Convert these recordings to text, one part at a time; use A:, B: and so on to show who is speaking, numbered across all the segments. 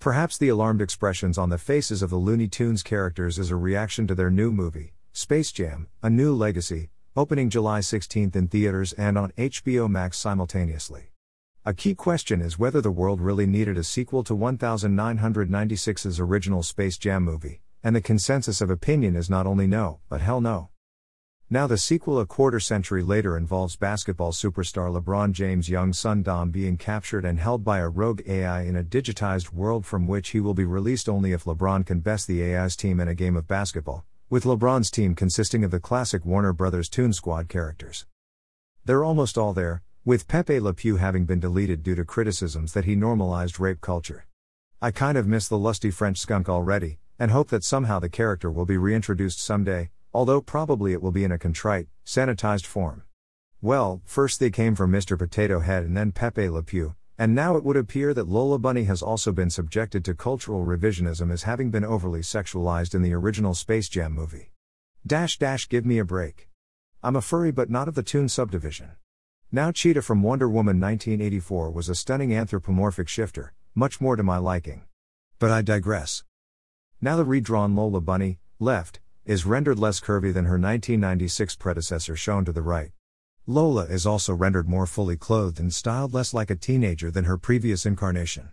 A: Perhaps the alarmed expressions on the faces of the Looney Tunes characters is a reaction to their new movie, Space Jam A New Legacy, opening July 16 in theaters and on HBO Max simultaneously. A key question is whether the world really needed a sequel to 1996's original Space Jam movie, and the consensus of opinion is not only no, but hell no. Now, the sequel, a quarter century later, involves basketball superstar LeBron James' young son Dom being captured and held by a rogue AI in a digitized world from which he will be released only if LeBron can best the AI's team in a game of basketball, with LeBron's team consisting of the classic Warner Brothers Toon Squad characters. They're almost all there, with Pepe Le Pew having been deleted due to criticisms that he normalized rape culture. I kind of miss the lusty French skunk already, and hope that somehow the character will be reintroduced someday, although probably it will be in a contrite, sanitized form. Well, first they came from Mr. Potato Head and then Pepe Le Pew, and now it would appear that Lola Bunny has also been subjected to cultural revisionism as having been overly sexualized in the original Space Jam movie. Dash dash give me a break. I'm a furry but not of the Toon subdivision. Now Cheetah from Wonder Woman 1984 was a stunning anthropomorphic shifter, much more to my liking. But I digress. Now the redrawn Lola Bunny, left, is rendered less curvy than her 1996 predecessor shown to the right. Lola is also rendered more fully clothed and styled less like a teenager than her previous incarnation.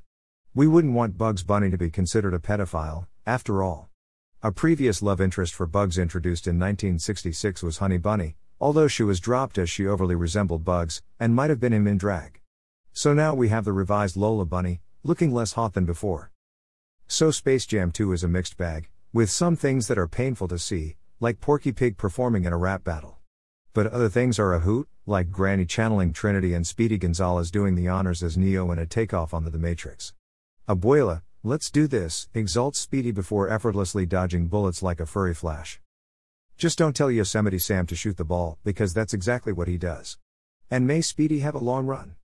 A: We wouldn't want Bugs Bunny to be considered a pedophile, after all. A previous love interest for Bugs introduced in 1966 was Honey Bunny, although she was dropped as she overly resembled Bugs, and might have been him in drag. So now we have the revised Lola Bunny, looking less hot than before. So Space Jam 2 is a mixed bag, with some things that are painful to see, like Porky Pig performing in a rap battle. But other things are a hoot, like Granny channeling Trinity and Speedy Gonzales doing the honors as Neo in a takeoff onto the Matrix. Abuela, let's do this, exalts Speedy before effortlessly dodging bullets like a furry flash. Just don't tell Yosemite Sam to shoot the ball, because that's exactly what he does. And may Speedy have a long run.